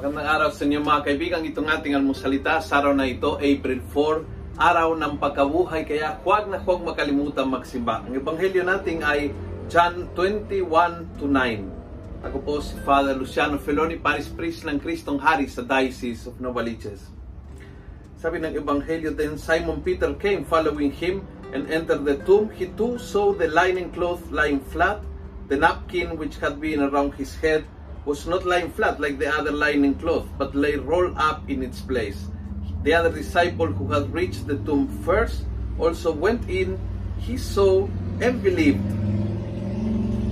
araw sa inyo mga kaibigan. Itong ating almusalita sa araw na ito, April 4, araw ng pagkabuhay. Kaya huwag na huwag makalimutan magsimba. Ang ebanghelyo natin ay John 21 to 9. Ako po si Father Luciano Feloni, Paris Priest ng Kristong Hari sa Diocese of Novaliches. Sabi ng ebanghelyo then Simon Peter came following him and entered the tomb. He too saw the linen cloth lying flat, the napkin which had been around his head was not lying flat like the other lining cloth, but lay rolled up in its place. The other disciple who had reached the tomb first also went in, he saw and believed.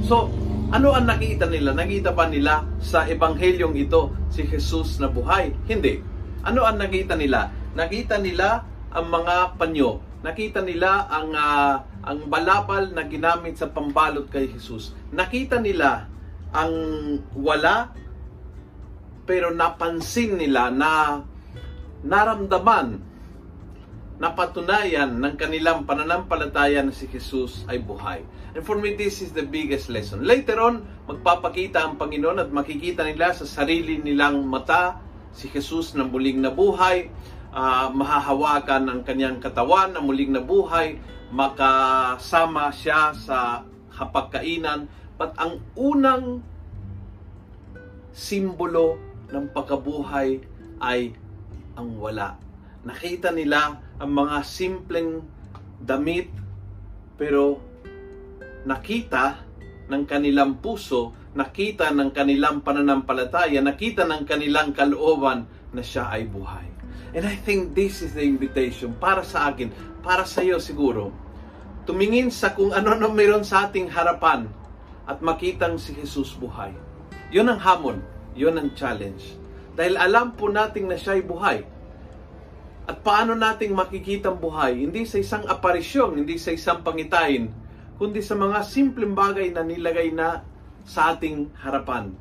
So, ano ang nakita nila? Nakita ba nila sa ebanghelyong ito si Jesus na buhay? Hindi. Ano ang nakita nila? Nakita nila ang mga panyo. Nakita nila ang uh, ang balapal na ginamit sa pambalot kay Jesus. Nakita nila ang wala pero napansin nila na naramdaman napatunayan ng kanilang pananampalataya na si Jesus ay buhay. And for me, this is the biggest lesson. Later on, magpapakita ang Panginoon at makikita nila sa sarili nilang mata si Jesus na muling nabuhay, uh, mahahawakan ang kanyang katawan na muling nabuhay, makasama siya sa hapagkainan, But ang unang simbolo ng pagkabuhay ay ang wala. Nakita nila ang mga simpleng damit pero nakita ng kanilang puso, nakita ng kanilang pananampalataya, nakita ng kanilang kalooban na siya ay buhay. And I think this is the invitation para sa akin, para sa iyo siguro. Tumingin sa kung ano na mayroon sa ating harapan at makitang si Jesus buhay. Yun ang hamon, yun ang challenge. Dahil alam po nating na siya ay buhay. At paano nating makikitang buhay? Hindi sa isang aparisyon, hindi sa isang pangitain, kundi sa mga simpleng bagay na nilagay na sa ating harapan.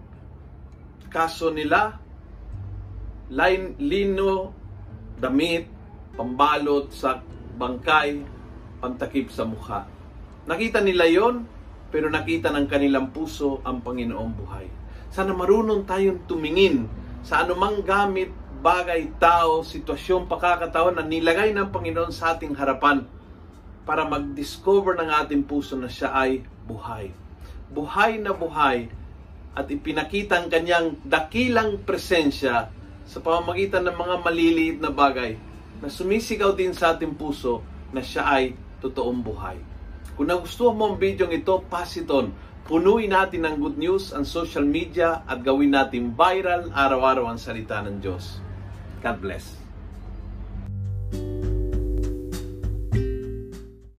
Kaso nila, line, lino, damit, pambalot sa bangkay, pantakip sa mukha. Nakita nila yon pero nakita ng kanilang puso ang Panginoong buhay. Sana marunong tayong tumingin sa anumang gamit, bagay, tao, sitwasyon, pakakataon na nilagay ng Panginoon sa ating harapan para mag-discover ng ating puso na siya ay buhay. Buhay na buhay at ipinakita ang kanyang dakilang presensya sa pamamagitan ng mga maliliit na bagay na sumisigaw din sa ating puso na siya ay totoong buhay. Kung nagustuhan mo ang video ito, pass it on. Punuin natin ng good news ang social media at gawin natin viral araw-araw ang salita ng Diyos. God bless.